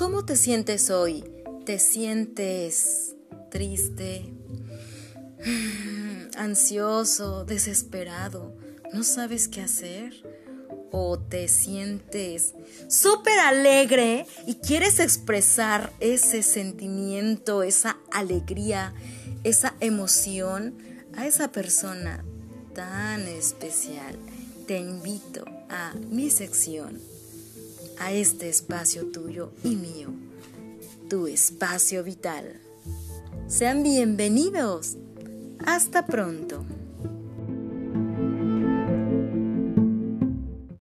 ¿Cómo te sientes hoy? ¿Te sientes triste, ansioso, desesperado? ¿No sabes qué hacer? ¿O te sientes súper alegre y quieres expresar ese sentimiento, esa alegría, esa emoción a esa persona tan especial? Te invito a mi sección a este espacio tuyo y mío, tu espacio vital. Sean bienvenidos. Hasta pronto.